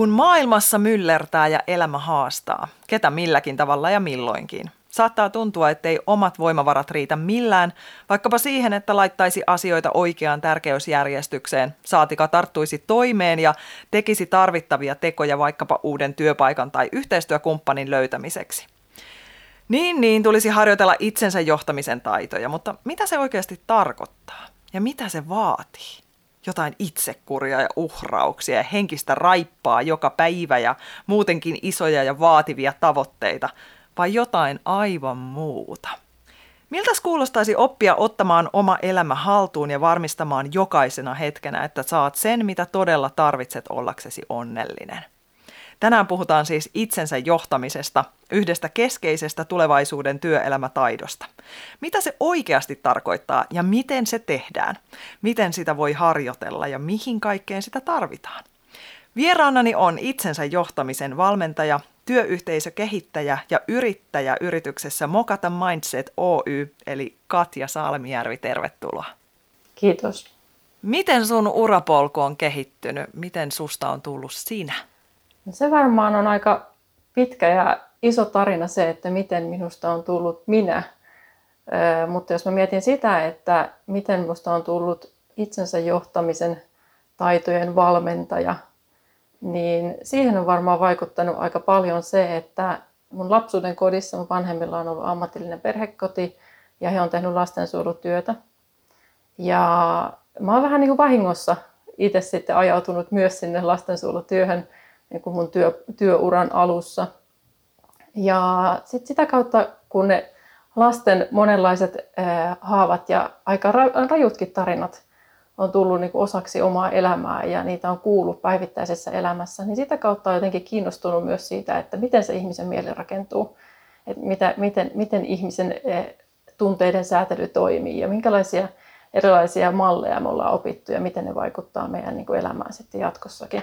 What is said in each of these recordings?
Kun maailmassa myllertää ja elämä haastaa, ketä milläkin tavalla ja milloinkin, saattaa tuntua, ettei omat voimavarat riitä millään, vaikkapa siihen, että laittaisi asioita oikeaan tärkeysjärjestykseen, saatika tarttuisi toimeen ja tekisi tarvittavia tekoja vaikkapa uuden työpaikan tai yhteistyökumppanin löytämiseksi. Niin, niin, tulisi harjoitella itsensä johtamisen taitoja, mutta mitä se oikeasti tarkoittaa ja mitä se vaatii? Jotain itsekuria ja uhrauksia ja henkistä raippaa joka päivä ja muutenkin isoja ja vaativia tavoitteita, vai jotain aivan muuta? Miltä kuulostaisi oppia ottamaan oma elämä haltuun ja varmistamaan jokaisena hetkenä, että saat sen, mitä todella tarvitset ollaksesi onnellinen? Tänään puhutaan siis itsensä johtamisesta, yhdestä keskeisestä tulevaisuuden työelämätaidosta. Mitä se oikeasti tarkoittaa ja miten se tehdään? Miten sitä voi harjoitella ja mihin kaikkeen sitä tarvitaan? Vieraanani on itsensä johtamisen valmentaja, työyhteisökehittäjä ja yrittäjä yrityksessä Mokata Mindset Oy, eli Katja Salmijärvi, tervetuloa. Kiitos. Miten sun urapolku on kehittynyt? Miten susta on tullut sinä? No se varmaan on aika pitkä ja iso tarina se, että miten minusta on tullut minä. mutta jos mä mietin sitä, että miten minusta on tullut itsensä johtamisen taitojen valmentaja, niin siihen on varmaan vaikuttanut aika paljon se, että mun lapsuuden kodissa mun vanhemmilla on ollut ammatillinen perhekoti ja he on tehnyt lastensuojelutyötä. Ja mä oon vähän niin kuin vahingossa itse sitten ajautunut myös sinne lastensuojelutyöhön – niin kuin mun työ, työuran alussa. Ja sit sitä kautta, kun ne lasten monenlaiset ää, haavat ja aika rajutkin tarinat on tullut niin kuin osaksi omaa elämää ja niitä on kuullut päivittäisessä elämässä, niin sitä kautta on jotenkin kiinnostunut myös siitä, että miten se ihmisen mieli rakentuu, että mitä, miten, miten ihmisen tunteiden säätely toimii ja minkälaisia erilaisia malleja me ollaan opittu ja miten ne vaikuttaa meidän niin kuin elämään sitten jatkossakin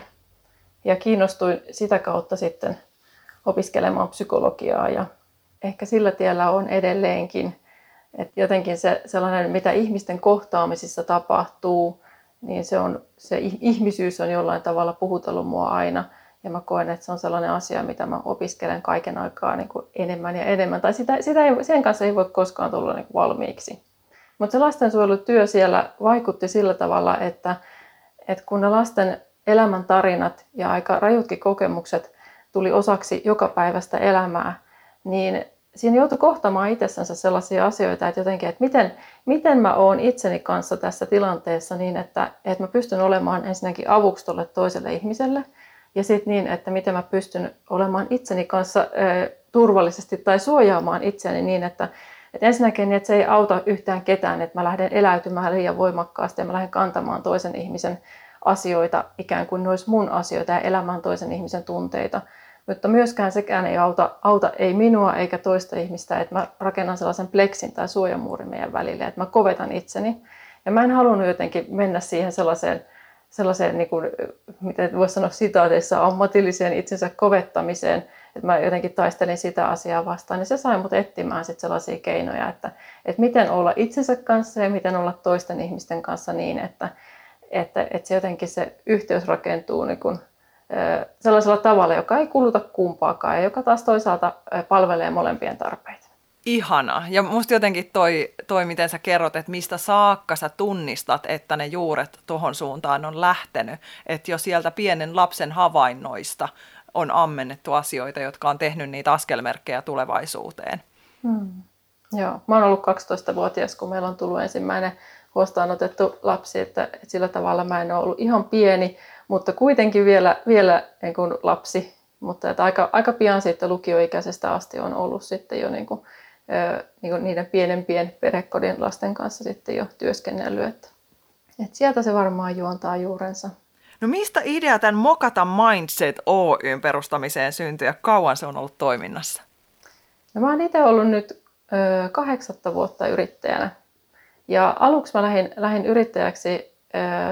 ja kiinnostuin sitä kautta sitten opiskelemaan psykologiaa ja ehkä sillä tiellä on edelleenkin. että jotenkin se sellainen, mitä ihmisten kohtaamisissa tapahtuu, niin se, on, se ihmisyys on jollain tavalla puhutellut mua aina. Ja mä koen, että se on sellainen asia, mitä mä opiskelen kaiken aikaa niin kuin enemmän ja enemmän. Tai sitä, sitä ei, sen kanssa ei voi koskaan tulla niin kuin valmiiksi. Mutta se lastensuojelutyö siellä vaikutti sillä tavalla, että, että kun ne lasten elämän tarinat ja aika rajutkin kokemukset tuli osaksi joka päivästä elämää, niin siinä joutui kohtaamaan itsessänsä sellaisia asioita, että jotenkin, että miten, miten mä oon itseni kanssa tässä tilanteessa niin, että, että mä pystyn olemaan ensinnäkin avuksi tuolle toiselle ihmiselle, ja sitten niin, että miten mä pystyn olemaan itseni kanssa ö, turvallisesti tai suojaamaan itseäni niin, että, että ensinnäkin niin, että se ei auta yhtään ketään, että mä lähden eläytymään liian voimakkaasti ja mä lähden kantamaan toisen ihmisen asioita ikään kuin ne olisi mun asioita ja elämään toisen ihmisen tunteita. Mutta myöskään sekään ei auta, auta ei minua eikä toista ihmistä, että mä rakennan sellaisen pleksin tai suojamuurin meidän välille, että mä kovetan itseni. Ja mä en halunnut jotenkin mennä siihen sellaiseen, sellaiseen niin kuin, miten voisi sanoa sitaateissa, ammatilliseen itsensä kovettamiseen, että mä jotenkin taistelin sitä asiaa vastaan, niin se sai mut etsimään sit sellaisia keinoja, että, että miten olla itsensä kanssa ja miten olla toisten ihmisten kanssa niin, että, että, että se jotenkin se yhteys rakentuu niin kuin, sellaisella tavalla, joka ei kuluta kumpaakaan ja joka taas toisaalta palvelee molempien tarpeita. Ihana. Ja musta jotenkin toi, toi, miten sä kerrot, että mistä saakka sä tunnistat, että ne juuret tuohon suuntaan on lähtenyt. Että jo sieltä pienen lapsen havainnoista on ammennettu asioita, jotka on tehnyt niitä askelmerkkejä tulevaisuuteen. Hmm. Joo, mä oon ollut 12-vuotias, kun meillä on tullut ensimmäinen huostaan otettu lapsi, että, että sillä tavalla mä en ole ollut ihan pieni, mutta kuitenkin vielä, vielä niin kuin lapsi. Mutta että aika, aika pian sitten lukioikäisestä asti on ollut sitten jo niin kuin, niin kuin niiden pienempien perhekodin lasten kanssa sitten jo työskennellyt. Että, että sieltä se varmaan juontaa juurensa. No mistä idea tämän Mokata Mindset Oyn perustamiseen syntyi ja kauan se on ollut toiminnassa? No mä oon itse ollut nyt ö, kahdeksatta vuotta yrittäjänä. Ja aluksi mä lähdin, lähdin yrittäjäksi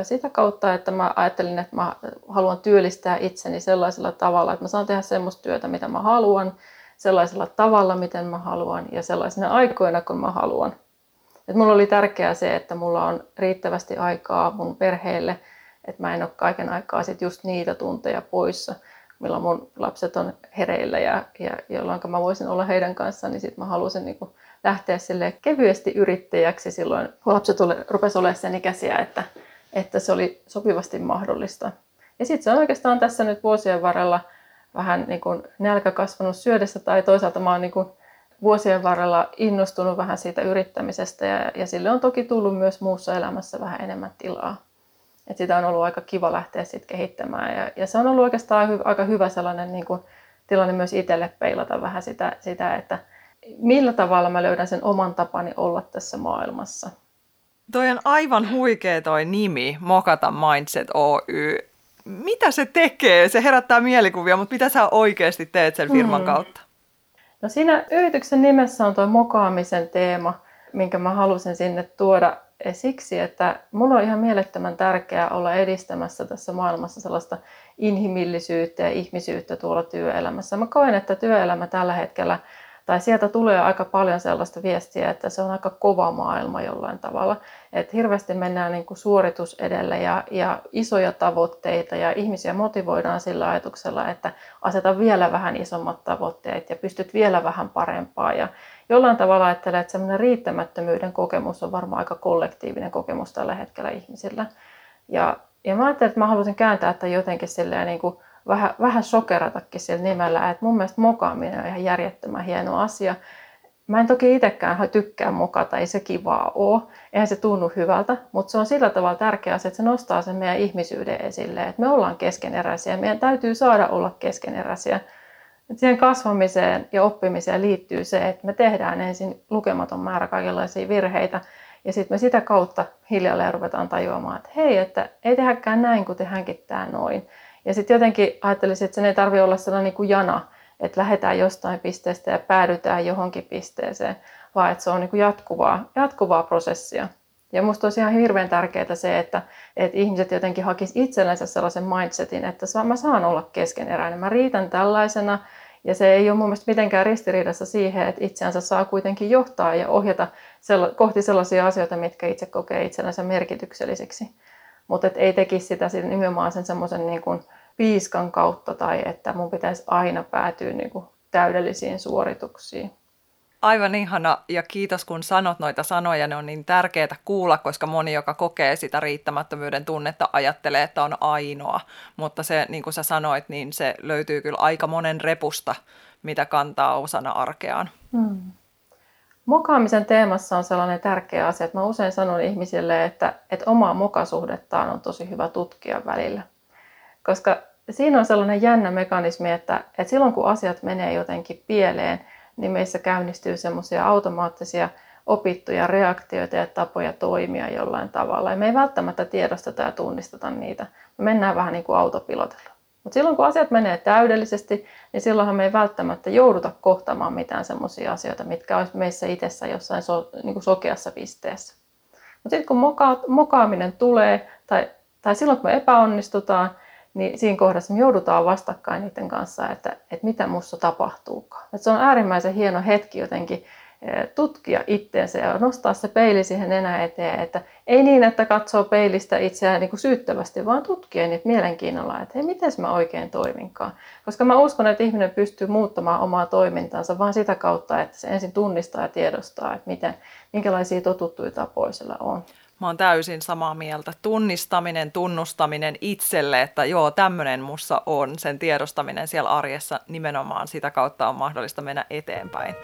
sitä kautta, että mä ajattelin, että mä haluan työllistää itseni sellaisella tavalla, että mä saan tehdä semmoista työtä, mitä mä haluan, sellaisella tavalla, miten mä haluan ja sellaisina aikoina, kun mä haluan. Et mulla oli tärkeää se, että mulla on riittävästi aikaa mun perheelle, että mä en ole kaiken aikaa sit just niitä tunteja poissa, milloin mun lapset on hereillä ja, ja jolloin mä voisin olla heidän kanssaan, niin sitten mä halusin niin lähteä sille kevyesti yrittäjäksi silloin, kun lapset ole, rupesi olemaan sen ikäisiä, että, että se oli sopivasti mahdollista. Ja sitten se on oikeastaan tässä nyt vuosien varrella vähän niin kuin nälkä kasvanut syödessä tai toisaalta mä oon niin kuin vuosien varrella innostunut vähän siitä yrittämisestä ja, ja sille on toki tullut myös muussa elämässä vähän enemmän tilaa. Et sitä on ollut aika kiva lähteä sit kehittämään ja, ja se on ollut oikeastaan hy, aika hyvä sellainen niin kuin, tilanne myös itselle peilata vähän sitä, sitä, että millä tavalla mä löydän sen oman tapani olla tässä maailmassa. Toi on aivan huikea toi nimi, Mokata Mindset Oy. Mitä se tekee? Se herättää mielikuvia, mutta mitä sä oikeasti teet sen firman mm. kautta? No siinä yrityksen nimessä on tuo mokaamisen teema, minkä mä halusin sinne tuoda siksi, että mulla on ihan mielettömän tärkeää olla edistämässä tässä maailmassa sellaista inhimillisyyttä ja ihmisyyttä tuolla työelämässä. Mä koen, että työelämä tällä hetkellä tai sieltä tulee aika paljon sellaista viestiä, että se on aika kova maailma jollain tavalla. Että hirveästi mennään niin kuin suoritus edelle ja, ja isoja tavoitteita ja ihmisiä motivoidaan sillä ajatuksella, että aseta vielä vähän isommat tavoitteet ja pystyt vielä vähän parempaa. Ja jollain tavalla ajattelee, että semmoinen riittämättömyyden kokemus on varmaan aika kollektiivinen kokemus tällä hetkellä ihmisillä. Ja, ja mä ajattelin, että mä haluaisin kääntää että jotenkin silleen niin kuin vähän, vähän sokeratakin sillä nimellä, että mun mielestä mokaaminen on ihan järjettömän hieno asia. Mä en toki itsekään tykkää mokata, ei se kivaa ole, eihän se tunnu hyvältä, mutta se on sillä tavalla tärkeä asia, että se nostaa sen meidän ihmisyyden esille, että me ollaan keskeneräisiä, meidän täytyy saada olla keskeneräisiä. Et siihen kasvamiseen ja oppimiseen liittyy se, että me tehdään ensin lukematon määrä kaikenlaisia virheitä, ja sitten me sitä kautta hiljalleen ruvetaan tajuamaan, että hei, että ei tehdäkään näin, kun tehdäänkin tämä noin. Ja sitten jotenkin ajattelisin, että sen ei tarvitse olla sellainen niin kuin jana, että lähdetään jostain pisteestä ja päädytään johonkin pisteeseen, vaan että se on niin kuin jatkuvaa, jatkuvaa prosessia. Ja minusta olisi ihan hirveän tärkeää se, että, että ihmiset jotenkin hakisivat itsellensä sellaisen mindsetin, että mä saan olla keskeneräinen, mä riitän tällaisena, ja se ei ole mun mielestä mitenkään ristiriidassa siihen, että itseänsä saa kuitenkin johtaa ja ohjata kohti sellaisia asioita, mitkä itse kokee itsellensä merkityksellisiksi mutta ei tekisi sitä nimenomaan sen semmoisen niin piiskan kautta tai että mun pitäisi aina päätyä niin kuin täydellisiin suorituksiin. Aivan ihana ja kiitos kun sanot noita sanoja, ne on niin tärkeää kuulla, koska moni, joka kokee sitä riittämättömyyden tunnetta, ajattelee, että on ainoa. Mutta se, niin kuin sä sanoit, niin se löytyy kyllä aika monen repusta, mitä kantaa osana arkeaan. Hmm. Mokaamisen teemassa on sellainen tärkeä asia, että mä usein sanon ihmisille, että, että omaa mokasuhdettaan on tosi hyvä tutkia välillä. Koska siinä on sellainen jännä mekanismi, että, että silloin kun asiat menee jotenkin pieleen, niin meissä käynnistyy semmoisia automaattisia opittuja reaktioita ja tapoja toimia jollain tavalla. Ja me ei välttämättä tiedosteta ja tunnisteta niitä. Me mennään vähän niin kuin autopilotilla. Mutta silloin kun asiat menee täydellisesti, niin silloinhan me ei välttämättä jouduta kohtaamaan mitään sellaisia asioita, mitkä olisi meissä itsessä jossain so, niin kuin sokeassa pisteessä. Mutta sitten kun moka, mokaaminen tulee, tai, tai silloin kun me epäonnistutaan, niin siinä kohdassa me joudutaan vastakkain niiden kanssa, että, että mitä minussa tapahtuukaan. Et se on äärimmäisen hieno hetki jotenkin tutkia itteensä ja nostaa se peili siihen enää eteen, että ei niin, että katsoo peilistä itseään niin kuin syyttävästi, vaan tutkia niitä mielenkiinnolla, että hei, miten mä oikein toiminkaan. Koska mä uskon, että ihminen pystyy muuttamaan omaa toimintaansa vain sitä kautta, että se ensin tunnistaa ja tiedostaa, että miten, minkälaisia totuttuja tapoja sillä on. Mä oon täysin samaa mieltä. Tunnistaminen, tunnustaminen itselle, että joo, tämmöinen mussa on, sen tiedostaminen siellä arjessa nimenomaan sitä kautta on mahdollista mennä eteenpäin.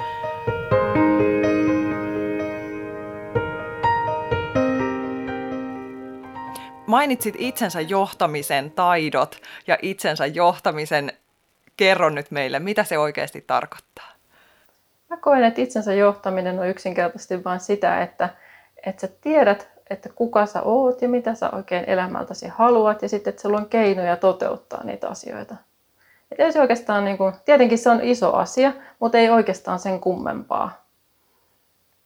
mainitsit itsensä johtamisen taidot ja itsensä johtamisen. Kerro nyt meille, mitä se oikeasti tarkoittaa. Mä koen, että itsensä johtaminen on yksinkertaisesti vain sitä, että, että sä tiedät että kuka sä oot ja mitä sä oikein elämältäsi haluat ja sitten, että sulla on keinoja toteuttaa niitä asioita. Et ei se oikeastaan, niin kuin, tietenkin se on iso asia, mutta ei oikeastaan sen kummempaa.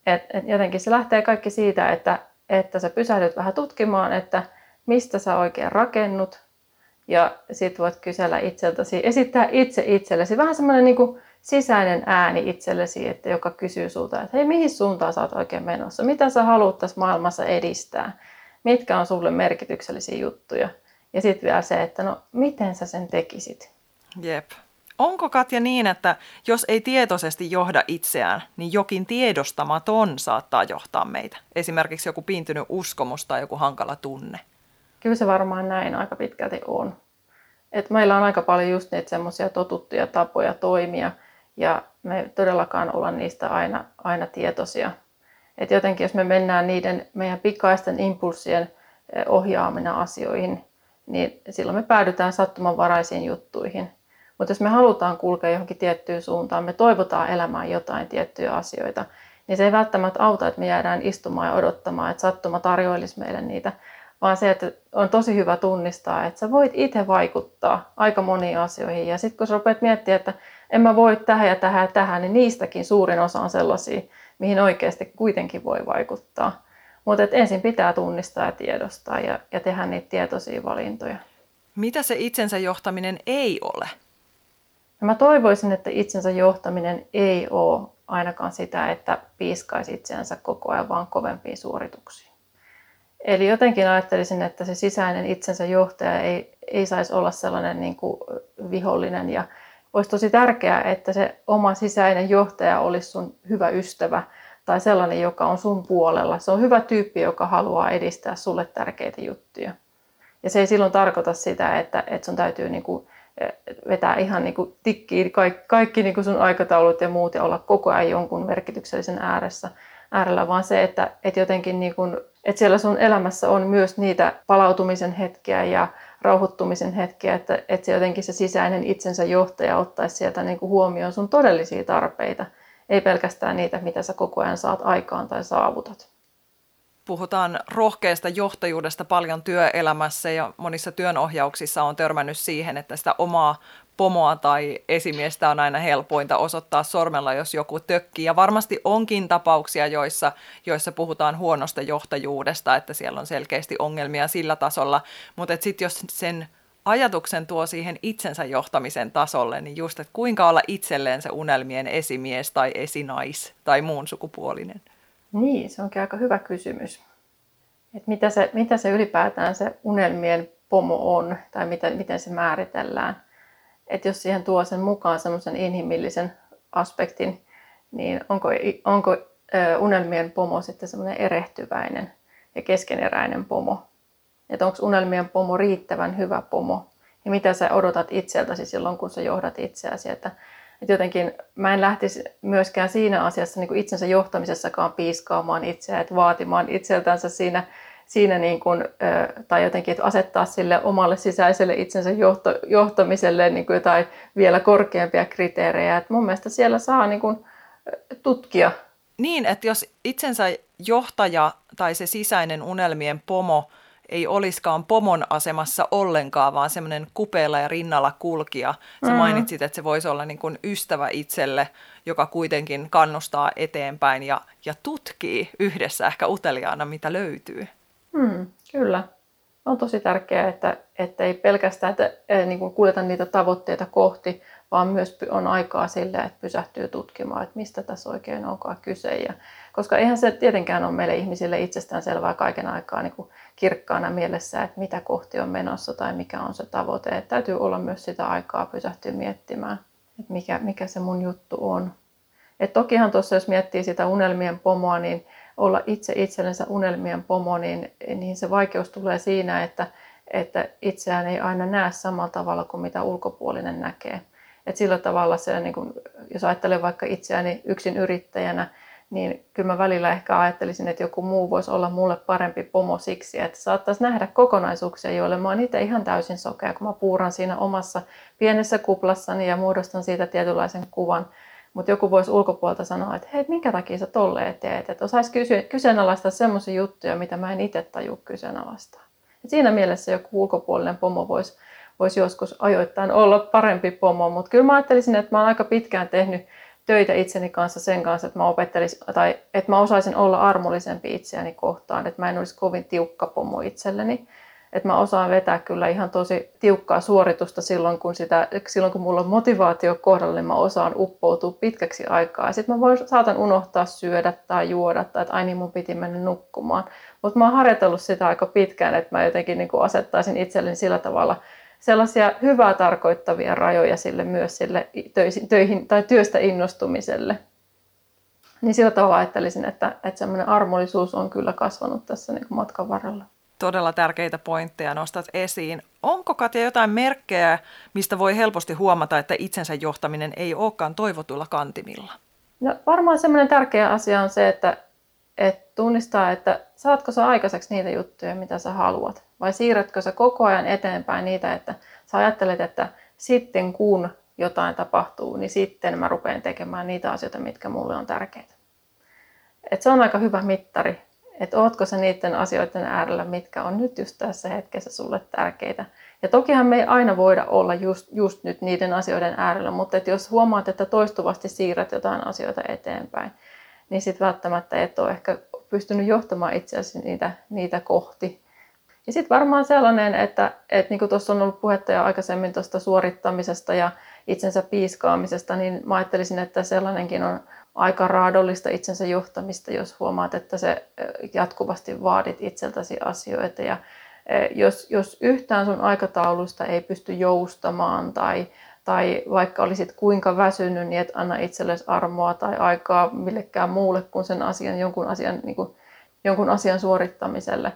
Et, et jotenkin se lähtee kaikki siitä, että, että sä pysähdyt vähän tutkimaan, että mistä sä oikein rakennut. Ja sit voit kysellä itseltäsi, esittää itse itsellesi vähän semmoinen niin sisäinen ääni itsellesi, että joka kysyy sulta, että hei, mihin suuntaan sä oot oikein menossa? Mitä sä haluat tässä maailmassa edistää? Mitkä on sulle merkityksellisiä juttuja? Ja sitten vielä se, että no, miten sä sen tekisit? Jep. Onko Katja niin, että jos ei tietoisesti johda itseään, niin jokin tiedostamaton saattaa johtaa meitä? Esimerkiksi joku piintynyt uskomus tai joku hankala tunne. Kyllä se varmaan näin aika pitkälti on. Et meillä on aika paljon just niitä semmoisia totuttuja tapoja toimia, ja me todellakaan olla niistä aina, aina tietoisia. Et jotenkin jos me mennään niiden meidän pikaisten impulssien ohjaamina asioihin, niin silloin me päädytään sattumanvaraisiin juttuihin. Mutta jos me halutaan kulkea johonkin tiettyyn suuntaan, me toivotaan elämään jotain tiettyjä asioita, niin se ei välttämättä auta, että me jäädään istumaan ja odottamaan, että sattuma tarjoilisi meille niitä, vaan se, että on tosi hyvä tunnistaa, että sä voit itse vaikuttaa aika moniin asioihin. Ja sitten kun sä rupeat miettimään, että en mä voi tähän ja tähän ja tähän, niin niistäkin suurin osa on sellaisia, mihin oikeasti kuitenkin voi vaikuttaa. Mutta ensin pitää tunnistaa ja tiedostaa ja, ja tehdä niitä tietoisia valintoja. Mitä se itsensä johtaminen ei ole? Ja mä toivoisin, että itsensä johtaminen ei ole ainakaan sitä, että piiskaisi itseänsä koko ajan vaan kovempiin suorituksiin. Eli jotenkin ajattelisin, että se sisäinen itsensä johtaja ei, ei saisi olla sellainen niin kuin vihollinen ja olisi tosi tärkeää, että se oma sisäinen johtaja olisi sun hyvä ystävä tai sellainen, joka on sun puolella. Se on hyvä tyyppi, joka haluaa edistää sulle tärkeitä juttuja. Ja se ei silloin tarkoita sitä, että, että sun täytyy niin kuin vetää ihan niin kuin tikkiin kaikki, kaikki niin kuin sun aikataulut ja muut ja olla koko ajan jonkun merkityksellisen ääressä, äärellä, vaan se, että, että jotenkin niin kuin, että siellä sun elämässä on myös niitä palautumisen hetkiä ja rauhoittumisen hetkiä, että, että se jotenkin se sisäinen itsensä johtaja ottaisi sieltä niin kuin huomioon sun todellisia tarpeita, ei pelkästään niitä, mitä sä koko ajan saat aikaan tai saavutat. Puhutaan rohkeasta johtajuudesta paljon työelämässä ja monissa työnohjauksissa on törmännyt siihen, että sitä omaa pomoa tai esimiestä on aina helpointa osoittaa sormella, jos joku tökkii. Ja varmasti onkin tapauksia, joissa, joissa puhutaan huonosta johtajuudesta, että siellä on selkeästi ongelmia sillä tasolla. Mutta sitten jos sen ajatuksen tuo siihen itsensä johtamisen tasolle, niin just, että kuinka olla itselleen se unelmien esimies tai esinais tai muun sukupuolinen. Niin, se onkin aika hyvä kysymys. Et mitä, se, mitä se ylipäätään se unelmien pomo on tai mitä, miten se määritellään. Et jos siihen tuo sen mukaan semmoisen inhimillisen aspektin, niin onko, onko unelmien pomo sitten semmoinen erehtyväinen ja keskeneräinen pomo? Että onko unelmien pomo riittävän hyvä pomo? Ja mitä sä odotat itseltäsi silloin, kun sä johdat itseäsi? Että et jotenkin mä en lähtisi myöskään siinä asiassa niin kuin itsensä johtamisessakaan piiskaamaan itseä, että vaatimaan itseltänsä siinä, siinä niin kuin, tai jotenkin että asettaa sille omalle sisäiselle itsensä johto, johtamiselle niin kuin jotain vielä korkeampia kriteerejä. Et mun mielestä siellä saa niin kuin tutkia. Niin, että jos itsensä johtaja tai se sisäinen unelmien pomo – ei olisikaan pomon asemassa ollenkaan, vaan semmoinen kupeella ja rinnalla kulkija. Sä mm. mainitsit, että se voisi olla niin kuin ystävä itselle, joka kuitenkin kannustaa eteenpäin ja, ja tutkii yhdessä ehkä uteliaana, mitä löytyy. Mm, kyllä. On tosi tärkeää, että, että ei pelkästään että, niin kuin kuljeta niitä tavoitteita kohti, vaan myös on aikaa sille, että pysähtyy tutkimaan, että mistä tässä oikein onkaan kyse. Ja, koska eihän se tietenkään ole meille ihmisille itsestään selvää kaiken aikaa niin kuin kirkkaana mielessä, että mitä kohti on menossa tai mikä on se tavoite. Että täytyy olla myös sitä aikaa pysähtyä miettimään, että mikä, mikä se mun juttu on. Et tokihan tuossa, jos miettii sitä unelmien pomoa, niin olla itse itsellensä unelmien pomo, niin, niin se vaikeus tulee siinä, että, että itseään ei aina näe samalla tavalla kuin mitä ulkopuolinen näkee. Et sillä tavalla se, niin kun, jos ajattelen vaikka itseäni yksin yrittäjänä, niin kyllä mä välillä ehkä ajattelisin, että joku muu voisi olla mulle parempi pomo siksi, että saattaisi nähdä kokonaisuuksia, joille mä oon itse ihan täysin sokea, kun mä puuran siinä omassa pienessä kuplassani ja muodostan siitä tietynlaisen kuvan. Mutta joku voisi ulkopuolelta sanoa, että hei, minkä takia sä tolleen teet? Että osaisi kysy- kyseenalaistaa semmoisia juttuja, mitä mä en itse taju kyseenalaistaa. Et siinä mielessä joku ulkopuolinen pomo voisi vois joskus ajoittain olla parempi pomo, mutta kyllä mä ajattelisin, että mä oon aika pitkään tehnyt töitä itseni kanssa sen kanssa, että mä opettelisin, tai että mä osaisin olla armollisempi itseäni kohtaan, että mä en olisi kovin tiukka pomo itselleni että mä osaan vetää kyllä ihan tosi tiukkaa suoritusta silloin, kun, sitä, silloin, kun mulla on motivaatio kohdalla, niin mä osaan uppoutua pitkäksi aikaa. Sitten mä voin, saatan unohtaa syödä tai juoda tai että ai niin mun piti mennä nukkumaan. Mutta mä oon harjoitellut sitä aika pitkään, että mä jotenkin niin asettaisin itselleni sillä tavalla sellaisia hyvää tarkoittavia rajoja sille myös sille töihin tai työstä innostumiselle. Niin sillä tavalla ajattelisin, että, että semmoinen armollisuus on kyllä kasvanut tässä niin matkan varrella todella tärkeitä pointteja nostat esiin. Onko Katja jotain merkkejä, mistä voi helposti huomata, että itsensä johtaminen ei olekaan toivotulla kantimilla? No, varmaan semmoinen tärkeä asia on se, että, että tunnistaa, että saatko sä aikaiseksi niitä juttuja, mitä sä haluat. Vai siirrätkö sä koko ajan eteenpäin niitä, että sä ajattelet, että sitten kun jotain tapahtuu, niin sitten mä rupean tekemään niitä asioita, mitkä mulle on tärkeitä. Et se on aika hyvä mittari että ootko sä niiden asioiden äärellä, mitkä on nyt just tässä hetkessä sulle tärkeitä. Ja tokihan me ei aina voida olla just, just nyt niiden asioiden äärellä, mutta että jos huomaat, että toistuvasti siirrät jotain asioita eteenpäin, niin sitten välttämättä et ole ehkä pystynyt johtamaan itseäsi niitä, niitä kohti. Ja sitten varmaan sellainen, että, että niin kuin tuossa on ollut puhetta jo aikaisemmin tuosta suorittamisesta ja itsensä piiskaamisesta, niin mä ajattelisin, että sellainenkin on aika raadollista itsensä johtamista, jos huomaat, että se jatkuvasti vaadit itseltäsi asioita. Ja jos, jos yhtään sun aikataulusta ei pysty joustamaan tai, tai vaikka olisit kuinka väsynyt, niin et anna itsellesi armoa tai aikaa millekään muulle kuin sen asian, jonkun asian, niin kuin, jonkun asian suorittamiselle,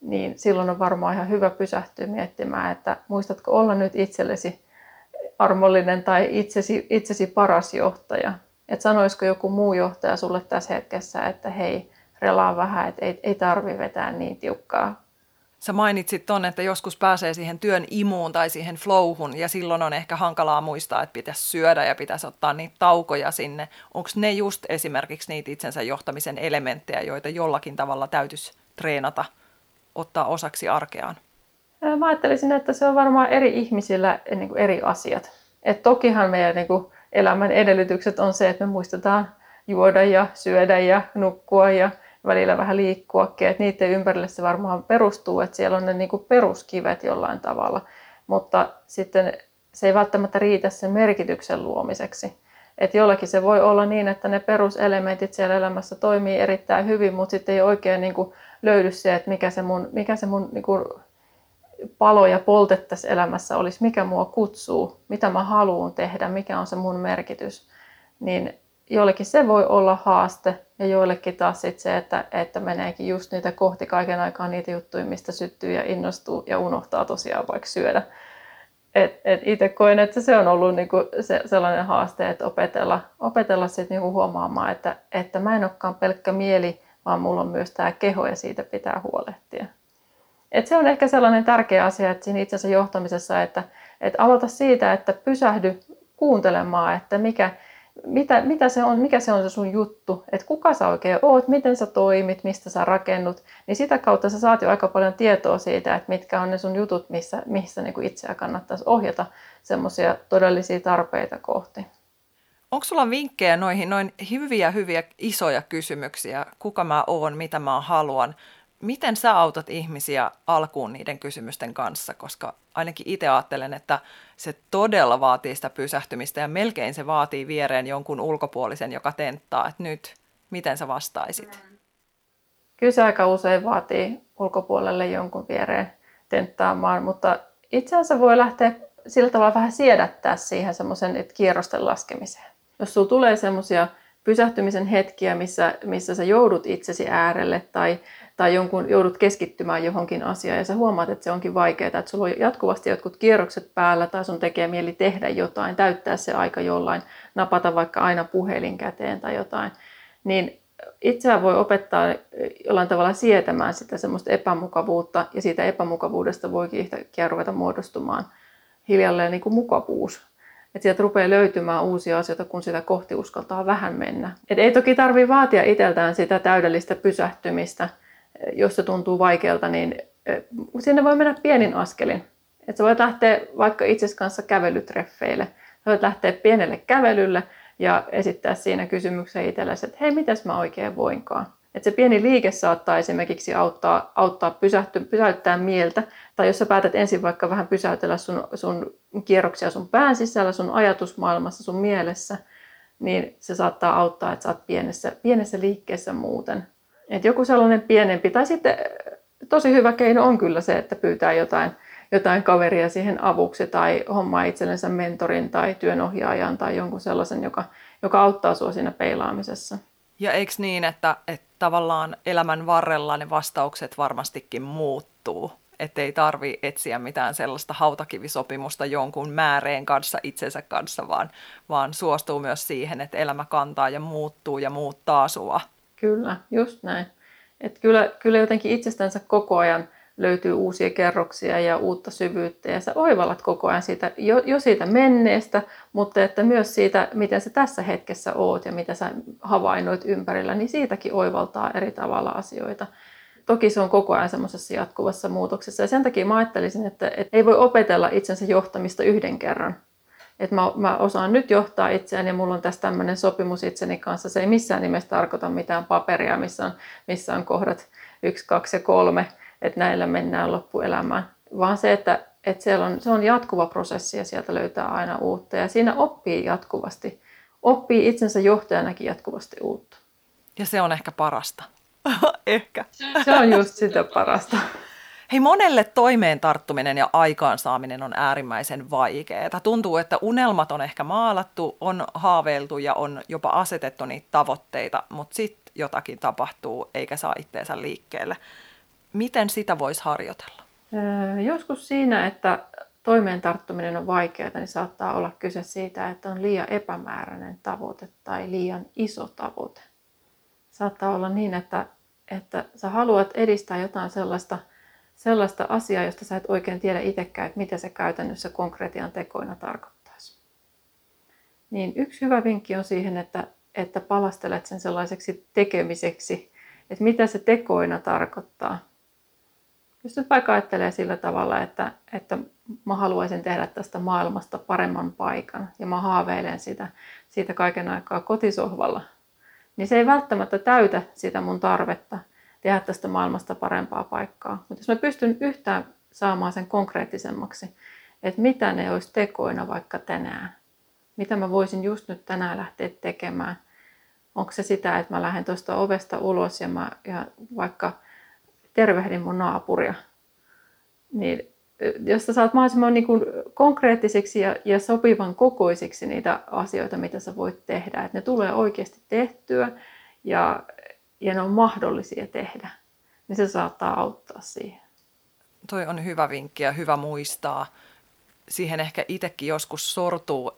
niin silloin on varmaan ihan hyvä pysähtyä miettimään, että muistatko olla nyt itsellesi armollinen tai itsesi, itsesi paras johtaja että sanoisiko joku muu johtaja sulle tässä hetkessä, että hei, relaa vähän, että ei, ei tarvi vetää niin tiukkaa. Sä mainitsit ton, että joskus pääsee siihen työn imuun tai siihen flowhun ja silloin on ehkä hankalaa muistaa, että pitäisi syödä ja pitäisi ottaa niitä taukoja sinne. Onko ne just esimerkiksi niitä itsensä johtamisen elementtejä, joita jollakin tavalla täytyisi treenata, ottaa osaksi arkeaan? Mä ajattelisin, että se on varmaan eri ihmisillä niin kuin eri asiat. Et tokihan meidän niin kuin, elämän edellytykset on se, että me muistetaan juoda ja syödä ja nukkua ja välillä vähän liikkuakin. Että niiden ympärille se varmaan perustuu, että siellä on ne niin kuin peruskivet jollain tavalla. Mutta sitten se ei välttämättä riitä sen merkityksen luomiseksi. Että jollakin se voi olla niin, että ne peruselementit siellä elämässä toimii erittäin hyvin, mutta sitten ei oikein niin kuin löydy se, että mikä se mun, mikä se mun niin kuin paloja poltettaisiin elämässä olisi, mikä mua kutsuu, mitä mä haluan tehdä, mikä on se mun merkitys, niin joillekin se voi olla haaste ja joillekin taas sit se, että, että meneekin just niitä kohti kaiken aikaa niitä juttuja, mistä syttyy ja innostuu ja unohtaa tosiaan vaikka syödä. Et, et itse koen, että se on ollut niinku se, sellainen haaste, että opetella, opetella sit niinku huomaamaan, että, että mä en olekaan pelkkä mieli, vaan mulla on myös tämä keho ja siitä pitää huolehtia. Et se on ehkä sellainen tärkeä asia että siinä itsensä johtamisessa, että, että aloita siitä, että pysähdy kuuntelemaan, että mikä, mitä, mitä se on, mikä se on se sun juttu, että kuka sä oikein oot, miten sä toimit, mistä sä rakennut, niin sitä kautta sä saat jo aika paljon tietoa siitä, että mitkä on ne sun jutut, missä, missä niin itseä kannattaisi ohjata semmoisia todellisia tarpeita kohti. Onko sulla vinkkejä noihin noin hyviä, hyviä isoja kysymyksiä, kuka mä oon, mitä mä haluan, miten sä autat ihmisiä alkuun niiden kysymysten kanssa, koska ainakin itse ajattelen, että se todella vaatii sitä pysähtymistä ja melkein se vaatii viereen jonkun ulkopuolisen, joka tenttaa, että nyt, miten sä vastaisit? Kyllä se aika usein vaatii ulkopuolelle jonkun viereen tenttaamaan, mutta itse asiassa voi lähteä sillä tavalla vähän siedättää siihen semmoisen kierrosten laskemiseen. Jos sulla tulee semmoisia pysähtymisen hetkiä, missä, missä sä joudut itsesi äärelle tai tai jonkun, joudut keskittymään johonkin asiaan ja sä huomaat, että se onkin vaikeaa, että sulla on jatkuvasti jotkut kierrokset päällä tai sun tekee mieli tehdä jotain, täyttää se aika jollain, napata vaikka aina puhelin käteen tai jotain, niin itseään voi opettaa jollain tavalla sietämään sitä semmoista epämukavuutta ja siitä epämukavuudesta voikin yhtäkkiä ruveta muodostumaan hiljalleen niin kuin mukavuus. Että sieltä rupeaa löytymään uusia asioita, kun sitä kohti uskaltaa vähän mennä. Et ei toki tarvitse vaatia itseltään sitä täydellistä pysähtymistä, jos se tuntuu vaikealta, niin sinne voi mennä pienin askelin. Että sä voit lähteä vaikka itses kanssa kävelytreffeille. Sä voit lähteä pienelle kävelylle ja esittää siinä kysymyksen itsellesi, että hei, mitäs mä oikein voinkaan. Että se pieni liike saattaa esimerkiksi auttaa, auttaa pysähty, pysäyttää mieltä. Tai jos sä päätät ensin vaikka vähän pysäytellä sun, sun kierroksia sun pään sisällä, sun ajatusmaailmassa, sun mielessä, niin se saattaa auttaa, että sä oot pienessä, pienessä liikkeessä muuten. Et joku sellainen pienempi, tai sitten tosi hyvä keino on kyllä se, että pyytää jotain, jotain kaveria siihen avuksi tai hommaa itsellensä mentorin tai työnohjaajan tai jonkun sellaisen, joka, joka auttaa sinua siinä peilaamisessa. Ja eikö niin, että, että tavallaan elämän varrella ne vastaukset varmastikin muuttuu? Että ei tarvi etsiä mitään sellaista hautakivisopimusta jonkun määreen kanssa itsensä kanssa, vaan, vaan suostuu myös siihen, että elämä kantaa ja muuttuu ja muuttaa sua. Kyllä, just näin. Et kyllä, kyllä jotenkin itsestänsä koko ajan löytyy uusia kerroksia ja uutta syvyyttä ja sä oivallat koko ajan siitä, jo, jo siitä menneestä, mutta että myös siitä, miten sä tässä hetkessä oot ja mitä sä havainnoit ympärillä, niin siitäkin oivaltaa eri tavalla asioita. Toki se on koko ajan semmoisessa jatkuvassa muutoksessa ja sen takia mä ajattelisin, että, että ei voi opetella itsensä johtamista yhden kerran. Että mä, mä osaan nyt johtaa itseäni ja mulla on tässä tämmöinen sopimus itseni kanssa. Se ei missään nimessä tarkoita mitään paperia, missä on, missä on kohdat yksi, kaksi ja kolme että näillä mennään loppuelämään, vaan se, että, että siellä on, se on jatkuva prosessi ja sieltä löytää aina uutta ja siinä oppii jatkuvasti. Oppii itsensä johtajanakin jatkuvasti uutta. Ja se on ehkä parasta. ehkä. Se on just sitä parasta. Hei, monelle toimeen tarttuminen ja aikaansaaminen on äärimmäisen vaikeaa. Tuntuu, että unelmat on ehkä maalattu, on haaveiltu ja on jopa asetettu niitä tavoitteita, mutta sitten jotakin tapahtuu eikä saa itteensä liikkeelle. Miten sitä voisi harjoitella? Joskus siinä, että toimeen tarttuminen on vaikeaa, niin saattaa olla kyse siitä, että on liian epämääräinen tavoite tai liian iso tavoite. Saattaa olla niin, että, että sä haluat edistää jotain sellaista, sellaista asiaa, josta sä et oikein tiedä itsekään, että mitä se käytännössä konkretian tekoina tarkoittaisi. Niin yksi hyvä vinkki on siihen, että, että palastelet sen sellaiseksi tekemiseksi, että mitä se tekoina tarkoittaa. Jos nyt vaikka ajattelee sillä tavalla, että, että mä haluaisin tehdä tästä maailmasta paremman paikan ja mä haaveilen sitä, siitä kaiken aikaa kotisohvalla, niin se ei välttämättä täytä sitä mun tarvetta tehdä tästä maailmasta parempaa paikkaa. Mutta jos mä pystyn yhtään saamaan sen konkreettisemmaksi, että mitä ne olisi tekoina vaikka tänään, mitä mä voisin just nyt tänään lähteä tekemään. Onko se sitä, että mä lähden tuosta ovesta ulos ja, mä, ja vaikka tervehdin mun naapuria. Niin, jos sä saat mahdollisimman niin kuin konkreettisiksi ja, ja sopivan kokoisiksi niitä asioita, mitä sä voit tehdä, että ne tulee oikeasti tehtyä ja, ja ne on mahdollisia tehdä, niin se saattaa auttaa siihen. Toi on hyvä vinkki ja hyvä muistaa. Siihen ehkä itsekin joskus sortuu,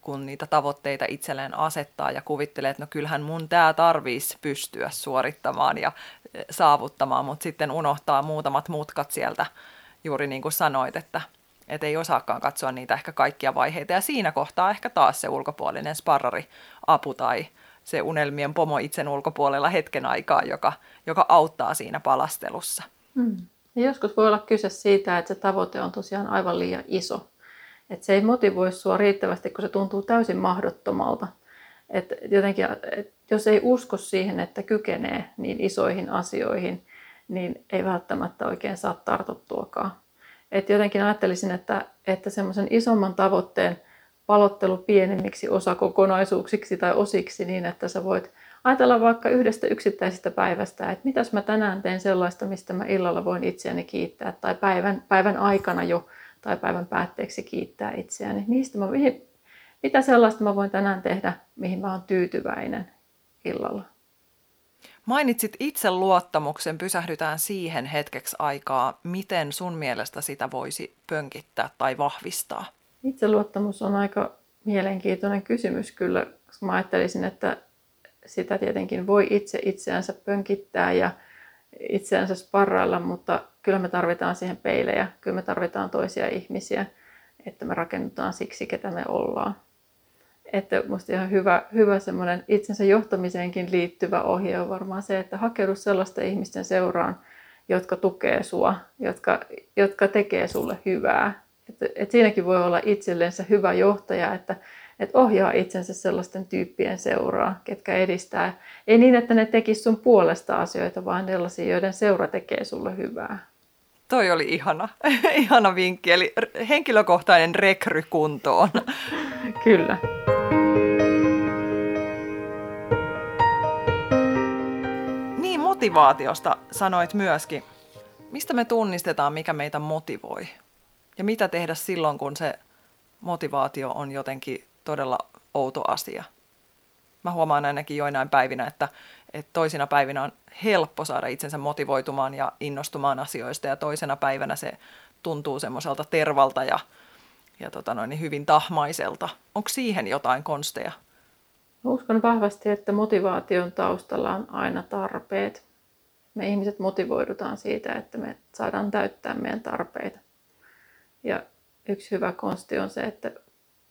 kun niitä tavoitteita itselleen asettaa ja kuvittelee, että no kyllähän mun tämä tarvitsisi pystyä suorittamaan ja e, saavuttamaan, mutta sitten unohtaa muutamat mutkat sieltä, juuri niin kuin sanoit, että, että ei osaakaan katsoa niitä ehkä kaikkia vaiheita. Ja siinä kohtaa ehkä taas se ulkopuolinen sparrari, apu tai se unelmien pomo itsen ulkopuolella hetken aikaa, joka, joka auttaa siinä palastelussa. Hmm. Ja joskus voi olla kyse siitä, että se tavoite on tosiaan aivan liian iso että se ei motivoi sua riittävästi, kun se tuntuu täysin mahdottomalta. Et jotenkin, et jos ei usko siihen, että kykenee niin isoihin asioihin, niin ei välttämättä oikein saa tartuttuakaan. Et jotenkin ajattelisin, että, että semmoisen isomman tavoitteen palottelu pienemmiksi osakokonaisuuksiksi tai osiksi niin, että sä voit ajatella vaikka yhdestä yksittäisestä päivästä, että mitäs mä tänään teen sellaista, mistä mä illalla voin itseäni kiittää, tai päivän, päivän aikana jo tai päivän päätteeksi kiittää itseäni. Niistä mä, mitä sellaista mä voin tänään tehdä, mihin mä oon tyytyväinen illalla. Mainitsit itse luottamuksen, pysähdytään siihen hetkeksi aikaa. Miten sun mielestä sitä voisi pönkittää tai vahvistaa? Itseluottamus on aika mielenkiintoinen kysymys kyllä, koska mä ajattelisin, että sitä tietenkin voi itse itseänsä pönkittää ja itseänsä sparrailla, mutta kyllä me tarvitaan siihen peilejä, kyllä me tarvitaan toisia ihmisiä. että me rakennutaan siksi, ketä me ollaan. Että musta ihan hyvä, hyvä semmoinen itsensä johtamiseenkin liittyvä ohje on varmaan se, että hakeudu sellaista ihmisten seuraan, jotka tukee sua, jotka, jotka tekee sulle hyvää. Et, et siinäkin voi olla itsellensä hyvä johtaja, että et ohjaa itsensä sellaisten tyyppien seuraa, ketkä edistää. Ei niin, että ne tekis sun puolesta asioita, vaan sellaisia, joiden seura tekee sulle hyvää. Toi oli ihana, ihana vinkki, eli henkilökohtainen rekry kuntoon. Kyllä. Niin, motivaatiosta sanoit myöskin. Mistä me tunnistetaan, mikä meitä motivoi? Ja mitä tehdä silloin, kun se motivaatio on jotenkin todella outo asia? Mä huomaan ainakin joinain päivinä, että, että toisina päivinä on helppo saada itsensä motivoitumaan ja innostumaan asioista ja toisena päivänä se tuntuu semmoiselta tervalta ja, ja tota noin, niin hyvin tahmaiselta. Onko siihen jotain konsteja? Uskon vahvasti, että motivaation taustalla on aina tarpeet. Me ihmiset motivoidutaan siitä, että me saadaan täyttää meidän tarpeita. Ja yksi hyvä konsti on se, että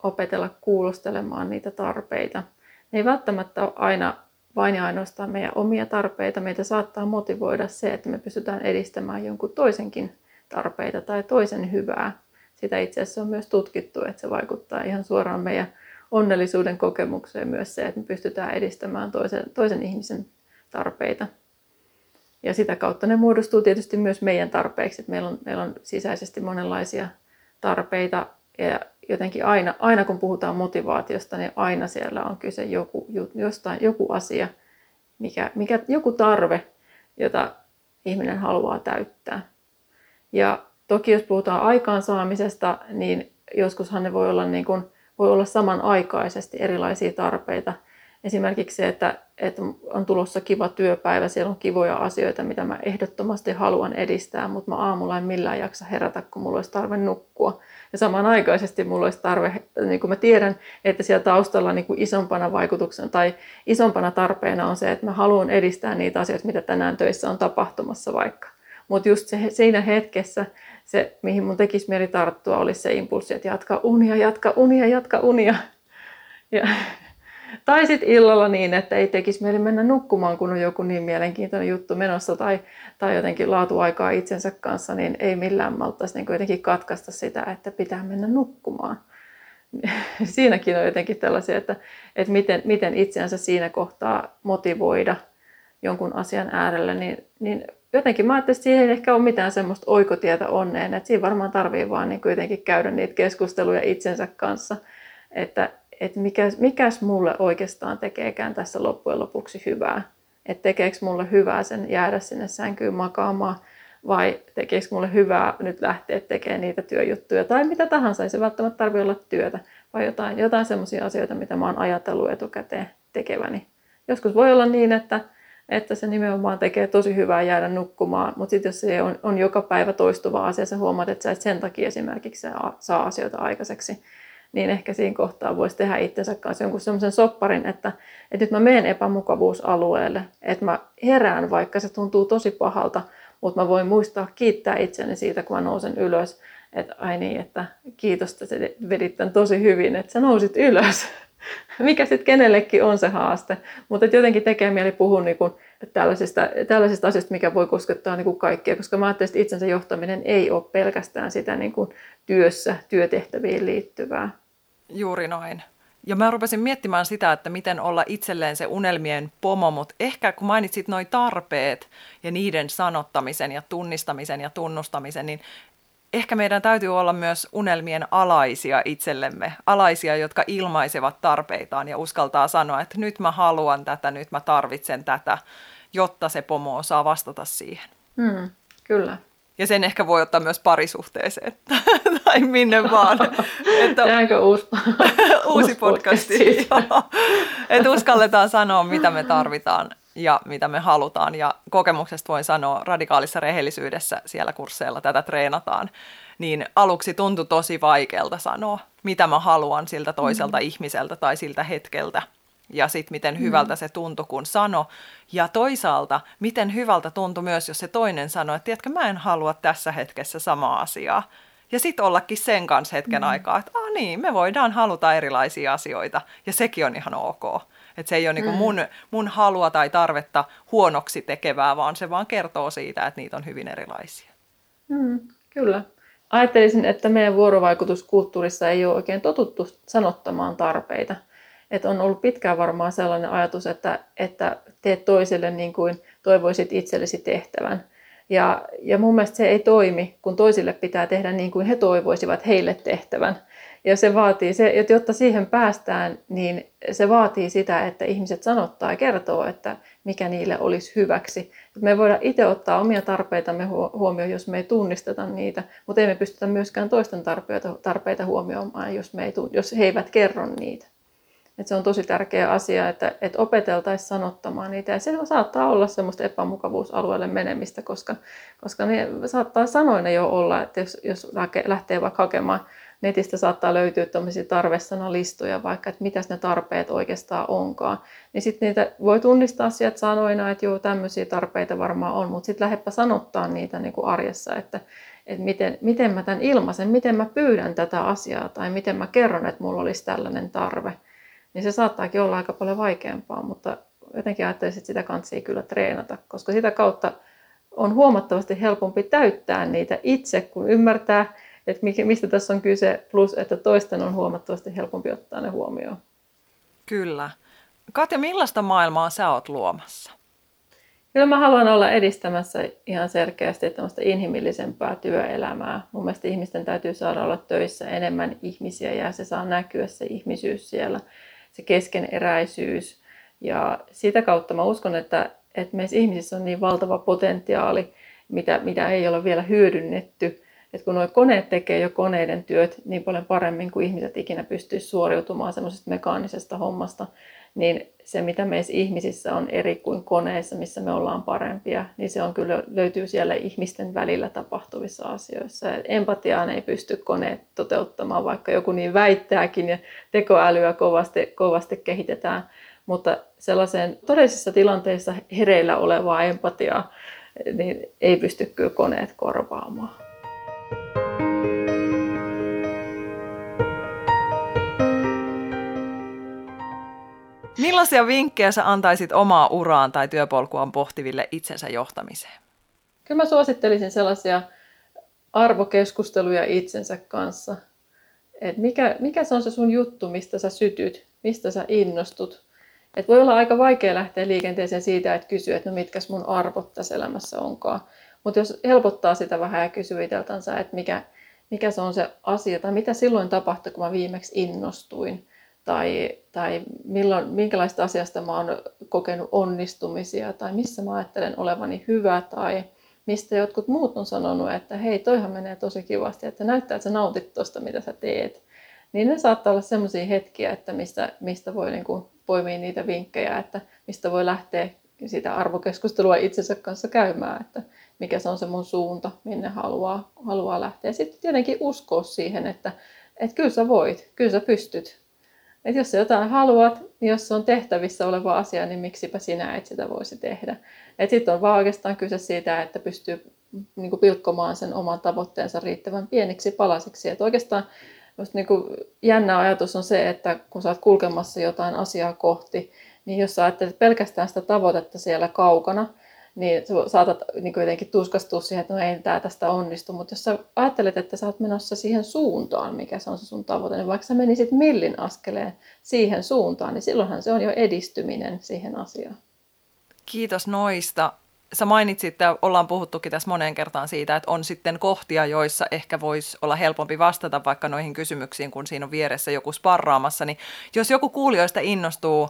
opetella kuulostelemaan niitä tarpeita. Ne ei välttämättä ole aina vain ja ainoastaan meidän omia tarpeita. Meitä saattaa motivoida se, että me pystytään edistämään jonkun toisenkin tarpeita tai toisen hyvää. Sitä itse asiassa on myös tutkittu, että se vaikuttaa ihan suoraan meidän onnellisuuden kokemukseen myös se, että me pystytään edistämään toisen, toisen ihmisen tarpeita. Ja sitä kautta ne muodostuu tietysti myös meidän tarpeiksi. Että meillä, on, meillä on sisäisesti monenlaisia tarpeita ja jotenkin aina, aina kun puhutaan motivaatiosta, niin aina siellä on kyse joku, jostain, joku asia, mikä, mikä, joku tarve, jota ihminen haluaa täyttää. Ja toki jos puhutaan aikaansaamisesta, niin joskushan ne voi olla, niin kuin, voi olla samanaikaisesti erilaisia tarpeita – Esimerkiksi se, että, että on tulossa kiva työpäivä, siellä on kivoja asioita, mitä mä ehdottomasti haluan edistää, mutta mä aamulla en millään jaksa herätä, kun mulla olisi tarve nukkua. Ja samanaikaisesti mulla olisi tarve, niin kuin mä tiedän, että siellä taustalla niin kuin isompana vaikutuksena tai isompana tarpeena on se, että mä haluan edistää niitä asioita, mitä tänään töissä on tapahtumassa vaikka. Mutta just se, siinä hetkessä se, mihin mun tekisi mieli tarttua, olisi se impulssi, että jatka unia, jatka unia, jatka unia. Ja tai sitten illalla niin, että ei tekisi mieli mennä nukkumaan, kun on joku niin mielenkiintoinen juttu menossa tai, tai jotenkin laatuaikaa itsensä kanssa, niin ei millään maltaisi niin jotenkin katkaista sitä, että pitää mennä nukkumaan. Siinäkin on jotenkin tällaisia, että, että miten, miten itseänsä siinä kohtaa motivoida jonkun asian äärellä, niin, niin jotenkin mä ajattelin, että siihen ei ehkä ole mitään semmoista oikotietä onneen, että siinä varmaan tarvii vaan niin jotenkin käydä niitä keskusteluja itsensä kanssa, että että mikäs, mikäs mulle oikeastaan tekeekään tässä loppujen lopuksi hyvää. Että tekeekö mulle hyvää sen jäädä sinne sänkyyn makaamaan vai tekeekö mulle hyvää nyt lähteä tekemään niitä työjuttuja tai mitä tahansa. Ei se välttämättä tarvitse olla työtä, vai jotain, jotain sellaisia asioita, mitä mä oon ajatellut etukäteen tekeväni. Joskus voi olla niin, että, että se nimenomaan tekee tosi hyvää jäädä nukkumaan, mutta sitten jos se on, on joka päivä toistuva asia, sä huomaat, että sä et sen takia esimerkiksi saa asioita aikaiseksi, niin ehkä siinä kohtaa voisi tehdä itsensä kanssa jonkun semmoisen sopparin, että, että nyt mä menen epämukavuusalueelle, että mä herään, vaikka se tuntuu tosi pahalta, mutta mä voin muistaa kiittää itseni siitä, kun mä nousen ylös, että ai niin, että kiitos, että vedit tämän tosi hyvin, että sä nousit ylös. Mikä sitten kenellekin on se haaste, mutta jotenkin tekee mieli puhua niin tällaisista, tällaisista asioista, mikä voi koskettaa niin kuin kaikkia, koska mä ajattelen, että itsensä johtaminen ei ole pelkästään sitä niin työssä, työtehtäviin liittyvää. Juuri noin. Ja mä rupesin miettimään sitä, että miten olla itselleen se unelmien pomo, mutta ehkä kun mainitsit noin tarpeet ja niiden sanottamisen ja tunnistamisen ja tunnustamisen, niin ehkä meidän täytyy olla myös unelmien alaisia itsellemme, alaisia, jotka ilmaisevat tarpeitaan ja uskaltaa sanoa, että nyt mä haluan tätä, nyt mä tarvitsen tätä, jotta se pomo osaa vastata siihen. Hmm, kyllä. Ja sen ehkä voi ottaa myös parisuhteeseen tai minne vaan. Että, Jäänkö uusi, uusi podcasti? että uskalletaan sanoa, mitä me tarvitaan ja mitä me halutaan. Ja kokemuksesta voin sanoa, radikaalissa rehellisyydessä siellä kursseilla tätä treenataan. Niin aluksi tuntui tosi vaikealta sanoa, mitä mä haluan siltä toiselta mm. ihmiseltä tai siltä hetkeltä ja sitten miten hyvältä mm. se tuntui, kun sano. Ja toisaalta, miten hyvältä tuntui myös, jos se toinen sanoi, että tiedätkö, mä en halua tässä hetkessä samaa asiaa. Ja sitten ollakin sen kanssa hetken mm. aikaa, että ah niin, me voidaan haluta erilaisia asioita ja sekin on ihan ok. Että se ei ole niinku mm. mun, mun halua tai tarvetta huonoksi tekevää, vaan se vaan kertoo siitä, että niitä on hyvin erilaisia. Mm, kyllä. Ajattelisin, että meidän vuorovaikutuskulttuurissa ei ole oikein totuttu sanottamaan tarpeita. Että on ollut pitkään varmaan sellainen ajatus, että, että teet toiselle niin kuin toivoisit itsellesi tehtävän. Ja, ja mun mielestä se ei toimi, kun toisille pitää tehdä niin kuin he toivoisivat heille tehtävän. Ja se vaatii, se, että jotta siihen päästään, niin se vaatii sitä, että ihmiset sanottaa ja kertoo, että mikä niille olisi hyväksi. Me ei voida itse ottaa omia tarpeitamme huomioon, jos me ei tunnisteta niitä, mutta ei me pystytä myöskään toisten tarpeita, tarpeita huomioimaan, jos, me ei, jos he eivät kerro niitä. Et se on tosi tärkeä asia, että, että opeteltaisiin sanottamaan niitä. Ja se saattaa olla semmoista epämukavuusalueelle menemistä, koska, koska ne saattaa sanoina jo olla, että jos, jos lähtee vaikka hakemaan netistä saattaa löytyä tämmöisiä tarvesanalistoja, vaikka että mitäs ne tarpeet oikeastaan onkaan. Niin sitten niitä voi tunnistaa sieltä sanoina, että joo, tämmöisiä tarpeita varmaan on, mutta sitten lähdepä sanottaa niitä niin kuin arjessa, että, että miten, miten mä tämän ilmaisen, miten mä pyydän tätä asiaa tai miten mä kerron, että mulla olisi tällainen tarve. Niin se saattaakin olla aika paljon vaikeampaa, mutta jotenkin ajattelisin, että sitä kansi kyllä treenata, koska sitä kautta on huomattavasti helpompi täyttää niitä itse, kun ymmärtää, että mistä tässä on kyse, plus että toisten on huomattavasti helpompi ottaa ne huomioon. Kyllä. Katja, millaista maailmaa sä oot luomassa? Kyllä mä haluan olla edistämässä ihan selkeästi tämmöistä inhimillisempää työelämää. Mun mielestä ihmisten täytyy saada olla töissä enemmän ihmisiä ja se saa näkyä se ihmisyys siellä, se keskeneräisyys. Ja sitä kautta mä uskon, että, että meissä ihmisissä on niin valtava potentiaali, mitä, mitä ei ole vielä hyödynnetty että kun nuo koneet tekee jo koneiden työt niin paljon paremmin kuin ihmiset ikinä pystyisi suoriutumaan semmoisesta mekaanisesta hommasta, niin se mitä meissä ihmisissä on eri kuin koneissa, missä me ollaan parempia, niin se on kyllä löytyy siellä ihmisten välillä tapahtuvissa asioissa. empatiaan ei pysty koneet toteuttamaan, vaikka joku niin väittääkin ja tekoälyä kovasti, kovasti kehitetään, mutta sellaiseen todellisissa tilanteissa hereillä olevaa empatiaa niin ei pysty kyllä koneet korvaamaan. Millaisia vinkkejä sä antaisit omaa uraan tai työpolkuaan pohtiville itsensä johtamiseen? Kyllä mä suosittelisin sellaisia arvokeskusteluja itsensä kanssa. Et mikä, mikä se on se sun juttu, mistä sä sytyt, mistä sä innostut. Et voi olla aika vaikea lähteä liikenteeseen siitä, että kysyä, että no mitkä mun arvot tässä elämässä onkaan. Mutta jos helpottaa sitä vähän ja kysyy itseltänsä, että mikä, mikä se on se asia, tai mitä silloin tapahtui, kun mä viimeksi innostuin, tai, tai milloin, minkälaista asiasta mä oon kokenut onnistumisia, tai missä mä ajattelen olevani hyvä, tai mistä jotkut muut on sanonut, että hei, toihan menee tosi kivasti, että näyttää, että sä nautit tuosta, mitä sä teet. Niin ne saattaa olla sellaisia hetkiä, että mistä, mistä voi niin kuin poimia niitä vinkkejä, että mistä voi lähteä sitä arvokeskustelua itsensä kanssa käymään, että mikä se on se mun suunta, minne haluaa, haluaa lähteä. Sitten tietenkin uskoa siihen, että, että kyllä sä voit, kyllä sä pystyt. Että jos sä jotain haluat, niin jos se on tehtävissä oleva asia, niin miksipä sinä et sitä voisi tehdä. Sitten on vaan oikeastaan kyse siitä, että pystyy niin kuin pilkkomaan sen oman tavoitteensa riittävän pieniksi palasiksi. Että oikeastaan niin kuin jännä ajatus on se, että kun sä oot kulkemassa jotain asiaa kohti, niin jos sä ajattelet pelkästään sitä tavoitetta siellä kaukana, niin saatat niin jotenkin tuskastua siihen, että no ei tämä tästä onnistu. Mutta jos sä ajattelet, että sä oot menossa siihen suuntaan, mikä se on se sun tavoite, niin vaikka sä menisit millin askeleen siihen suuntaan, niin silloinhan se on jo edistyminen siihen asiaan. Kiitos noista. Sä mainitsit, että ollaan puhuttukin tässä moneen kertaan siitä, että on sitten kohtia, joissa ehkä voisi olla helpompi vastata vaikka noihin kysymyksiin, kun siinä on vieressä joku sparraamassa. Niin jos joku kuulijoista innostuu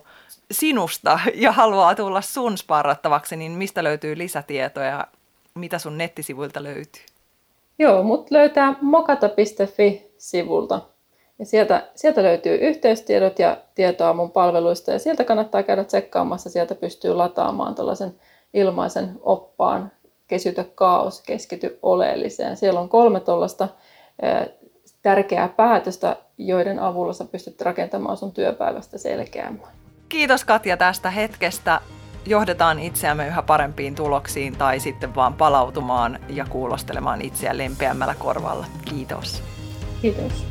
sinusta ja haluaa tulla sun sparrattavaksi, niin mistä löytyy lisätietoja? Mitä sun nettisivuilta löytyy? Joo, mut löytää mokata.fi-sivulta. Ja sieltä, sieltä löytyy yhteystiedot ja tietoa mun palveluista ja sieltä kannattaa käydä tsekkaamassa. Sieltä pystyy lataamaan tällaisen ilmaisen oppaan kesytä kaos, keskity oleelliseen. Siellä on kolme tuollaista tärkeää päätöstä, joiden avulla sä pystyt rakentamaan sun työpäivästä selkeämmän. Kiitos Katja tästä hetkestä. johdetaan itseämme yhä parempiin tuloksiin tai sitten vaan palautumaan ja kuulostelemaan itseä lempeämmällä korvalla. Kiitos. Kiitos.